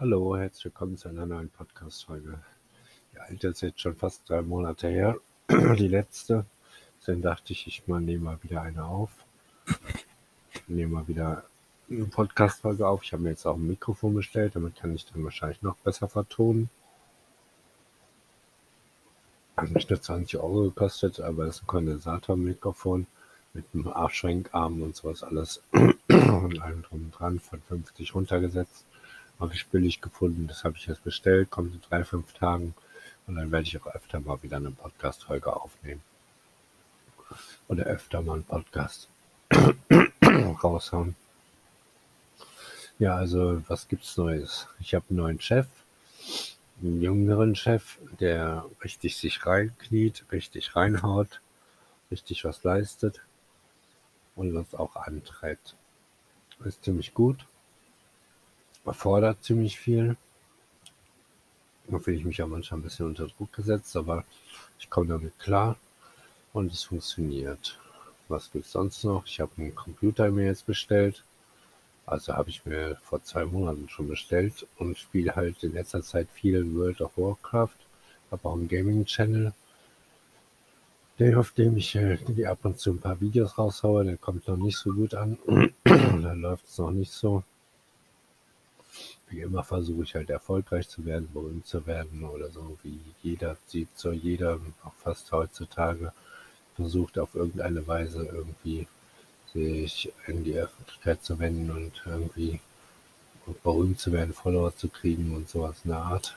Hallo, herzlich willkommen zu einer neuen Podcast-Folge. Die alte ist jetzt schon fast drei Monate her, die letzte. Dann dachte ich, ich mal nehme mal wieder eine auf. Nehme mal wieder eine Podcast-Folge auf. Ich habe mir jetzt auch ein Mikrofon bestellt, damit kann ich dann wahrscheinlich noch besser vertonen. Hat mich nur 20 Euro gekostet, aber es ist ein Kondensatormikrofon mit einem Abschwenkarm und sowas alles und allem drum und dran von 50 runtergesetzt habe ich billig gefunden. Das habe ich jetzt bestellt, kommt in drei, fünf Tagen. Und dann werde ich auch öfter mal wieder eine Podcast-Folge aufnehmen. Oder öfter mal einen Podcast raushauen. Ja, also was gibt's Neues? Ich habe einen neuen Chef, einen jüngeren Chef, der richtig sich reinkniet, richtig reinhaut, richtig was leistet und uns auch antreibt. Ist ziemlich gut erfordert ziemlich viel. Da fühle ich mich ja manchmal ein bisschen unter Druck gesetzt, aber ich komme damit klar und es funktioniert. Was gibt es sonst noch? Ich habe einen Computer mir jetzt bestellt. Also habe ich mir vor zwei Monaten schon bestellt und spiele halt in letzter Zeit viel World of Warcraft. Habe auch einen Gaming-Channel, auf dem ich äh, ab und zu ein paar Videos raushaue. Der kommt noch nicht so gut an. da läuft es noch nicht so wie immer versuche ich halt erfolgreich zu werden, berühmt zu werden oder so, wie jeder sieht, so jeder, auch fast heutzutage, versucht auf irgendeine Weise irgendwie sich in die Öffentlichkeit zu wenden und irgendwie berühmt zu werden, Follower zu kriegen und sowas in der Art.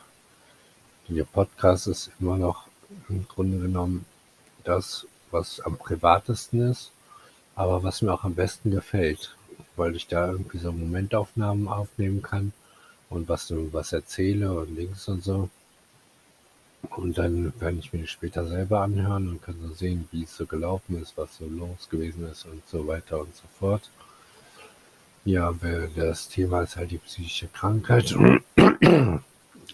Der Podcast ist immer noch im Grunde genommen das, was am privatesten ist, aber was mir auch am besten gefällt, weil ich da irgendwie so Momentaufnahmen aufnehmen kann und was was erzähle und links und so. Und dann werde ich mir später selber anhören und kann so sehen, wie es so gelaufen ist, was so los gewesen ist und so weiter und so fort. Ja, das Thema ist halt die psychische Krankheit.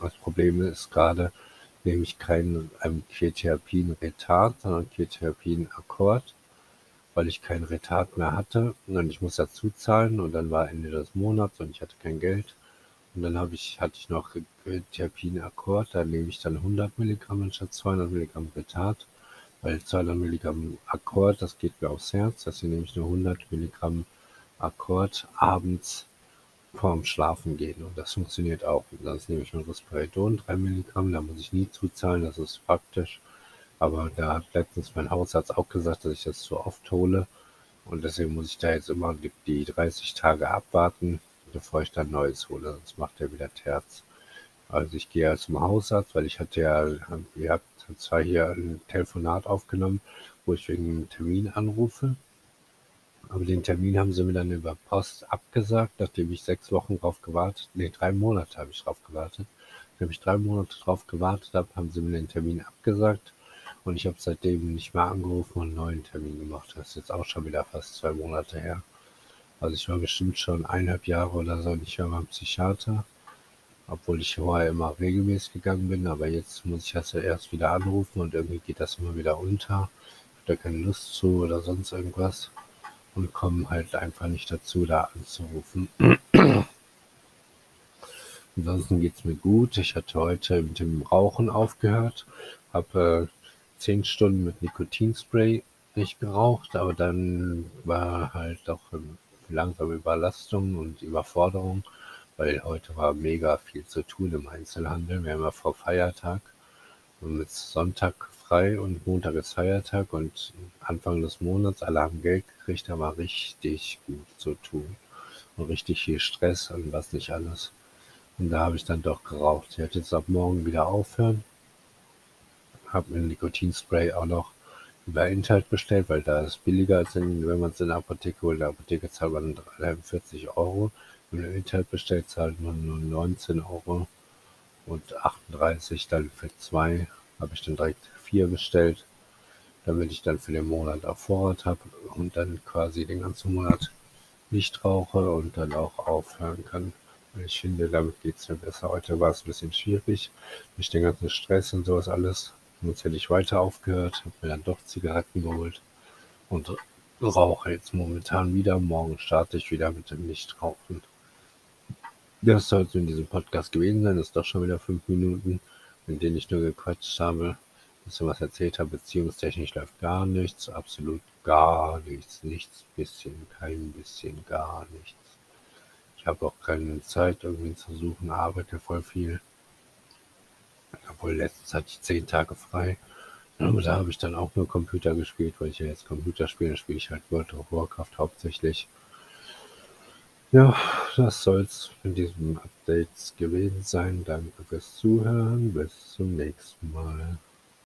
Das Problem ist gerade, nämlich kein ähm, Ketherapin-Retard, sondern Ketherapin-Akkord, weil ich kein Retard mehr hatte. Und ich muss dazu zahlen. Und dann war Ende des Monats und ich hatte kein Geld. Und dann habe ich, hatte ich noch Terpin Akkord, da nehme ich dann 100 Milligramm anstatt 200 Milligramm Retard, weil 200 Milligramm Akkord, das geht mir aufs Herz, deswegen nehme ich nur 100 Milligramm Akkord abends vorm Schlafen gehen. Und das funktioniert auch. Und sonst nehme ich nur Risperidon, 3 Milligramm, da muss ich nie zuzahlen, das ist praktisch. Aber da hat letztens mein Hausarzt auch gesagt, dass ich das zu oft hole. Und deswegen muss ich da jetzt immer die 30 Tage abwarten bevor ich dann Neues hole, sonst macht er wieder Terz. Also ich gehe ja zum Hausarzt, weil ich hatte ja, ihr habt zwar hier ein Telefonat aufgenommen, wo ich wegen einem Termin anrufe, aber den Termin haben sie mir dann über Post abgesagt, nachdem ich sechs Wochen drauf gewartet, nee, drei Monate habe ich drauf gewartet. Nachdem ich drei Monate drauf gewartet habe, haben sie mir den Termin abgesagt und ich habe seitdem nicht mehr angerufen und einen neuen Termin gemacht. Das ist jetzt auch schon wieder fast zwei Monate her. Also ich war bestimmt schon eineinhalb Jahre oder so nicht mehr beim Psychiater, obwohl ich vorher immer regelmäßig gegangen bin, aber jetzt muss ich das ja erst wieder anrufen und irgendwie geht das immer wieder unter. Ich habe da keine Lust zu oder sonst irgendwas und komme halt einfach nicht dazu, da anzurufen. Ansonsten geht es mir gut. Ich hatte heute mit dem Rauchen aufgehört, habe äh, zehn Stunden mit Nikotinspray nicht geraucht, aber dann war halt doch langsame Überlastung und Überforderung, weil heute war mega viel zu tun im Einzelhandel. Wir haben ja vor Feiertag und mit Sonntag frei und Montag ist Feiertag und Anfang des Monats alle haben Geld gekriegt, da war richtig gut zu tun und richtig viel Stress und was nicht alles. Und da habe ich dann doch geraucht. Ich werde jetzt ab morgen wieder aufhören. Habe mir ein Nikotinspray auch noch über Internet bestellt, weil da ist billiger als in, wenn man es in der Apotheke holt. In der Apotheke zahlt man 43 Euro. Wenn man im Internet bestellt, zahlt man nur 19 Euro und 38 dann für zwei habe ich dann direkt vier bestellt, damit ich dann für den Monat auf Vorrat habe und dann quasi den ganzen Monat nicht rauche und dann auch aufhören kann. Ich finde, damit geht es mir besser. Heute war es ein bisschen schwierig, durch den ganzen Stress und sowas alles. Jetzt hätte ich weiter aufgehört, habe mir dann doch Zigaretten geholt und rauche jetzt momentan wieder. Morgen starte ich wieder mit dem Nichtrauchen. Das soll es in diesem Podcast gewesen sein. Das ist doch schon wieder fünf Minuten, in denen ich nur gequatscht habe, bisschen was erzählt habe. Beziehungstechnisch läuft gar nichts, absolut gar nichts, nichts, bisschen, kein bisschen, gar nichts. Ich habe auch keine Zeit irgendwie zu suchen, arbeite voll viel. Obwohl letztens hatte ich zehn Tage frei. Aber da habe ich dann auch nur Computer gespielt, weil ich ja jetzt Computer spiele, spiele ich halt World of Warcraft hauptsächlich. Ja, das soll's in diesem Update gewesen sein. Danke fürs Zuhören. Bis zum nächsten Mal.